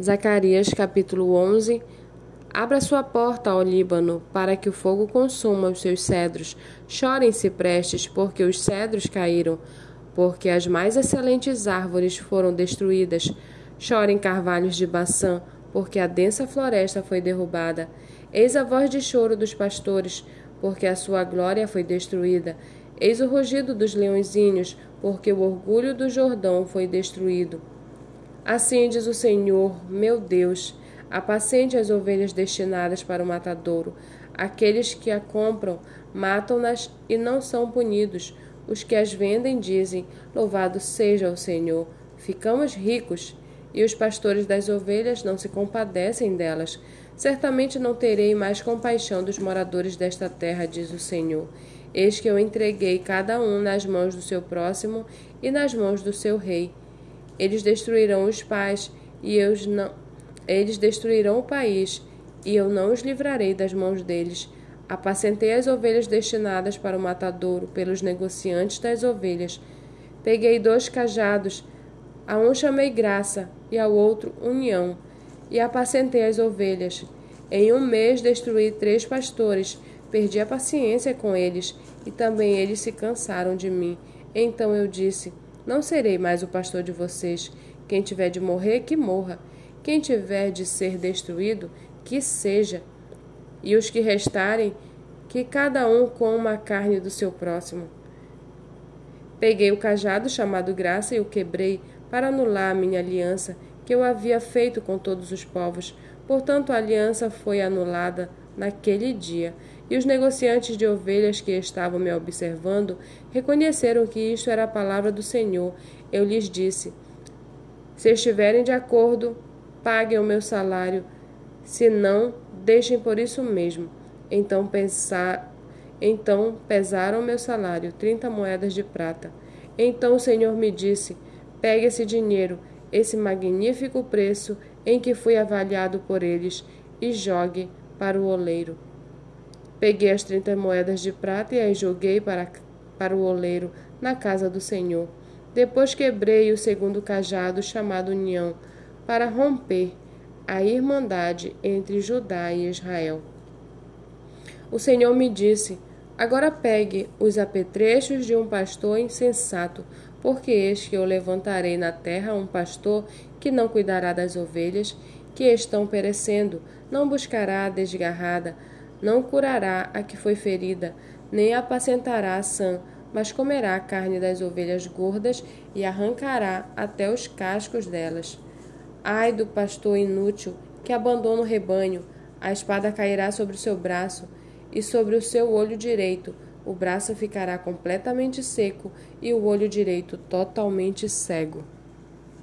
Zacarias capítulo 11 Abra sua porta, ó Líbano, para que o fogo consuma os seus cedros. Chorem ciprestes, porque os cedros caíram, porque as mais excelentes árvores foram destruídas. Chorem carvalhos de Baçã, porque a densa floresta foi derrubada. Eis a voz de choro dos pastores, porque a sua glória foi destruída. Eis o rugido dos leõezinhos, porque o orgulho do Jordão foi destruído. Assim diz o Senhor, meu Deus: apacente as ovelhas destinadas para o matadouro. Aqueles que a compram matam-nas e não são punidos. Os que as vendem dizem: Louvado seja o Senhor, ficamos ricos. E os pastores das ovelhas não se compadecem delas. Certamente não terei mais compaixão dos moradores desta terra, diz o Senhor. Eis que eu entreguei cada um nas mãos do seu próximo e nas mãos do seu rei eles destruirão os pais e eu não eles destruirão o país e eu não os livrarei das mãos deles. Apacentei as ovelhas destinadas para o matadouro pelos negociantes das ovelhas. Peguei dois cajados, a um chamei graça e ao outro união, e apacentei as ovelhas. Em um mês destruí três pastores, perdi a paciência com eles, e também eles se cansaram de mim. Então eu disse: não serei mais o pastor de vocês. Quem tiver de morrer, que morra. Quem tiver de ser destruído, que seja. E os que restarem, que cada um coma a carne do seu próximo. Peguei o cajado chamado graça e o quebrei para anular a minha aliança que eu havia feito com todos os povos. Portanto, a aliança foi anulada naquele dia. E os negociantes de ovelhas que estavam me observando reconheceram que isto era a palavra do Senhor. Eu lhes disse: Se estiverem de acordo, paguem o meu salário, se não, deixem por isso mesmo. Então pensar, então pesaram meu salário, trinta moedas de prata. Então o Senhor me disse: Pegue esse dinheiro, esse magnífico preço em que fui avaliado por eles, e jogue para o oleiro. Peguei as trinta moedas de prata e as joguei para, para o oleiro na casa do Senhor. Depois quebrei o segundo cajado, chamado União, para romper a irmandade entre Judá e Israel. O Senhor me disse: Agora pegue os apetrechos de um pastor insensato, porque eis que eu levantarei na terra um pastor que não cuidará das ovelhas que estão perecendo, não buscará a desgarrada, não curará a que foi ferida, nem apacentará a sã, mas comerá a carne das ovelhas gordas e arrancará até os cascos delas. Ai do pastor inútil que abandona o rebanho, a espada cairá sobre o seu braço e sobre o seu olho direito, o braço ficará completamente seco e o olho direito totalmente cego.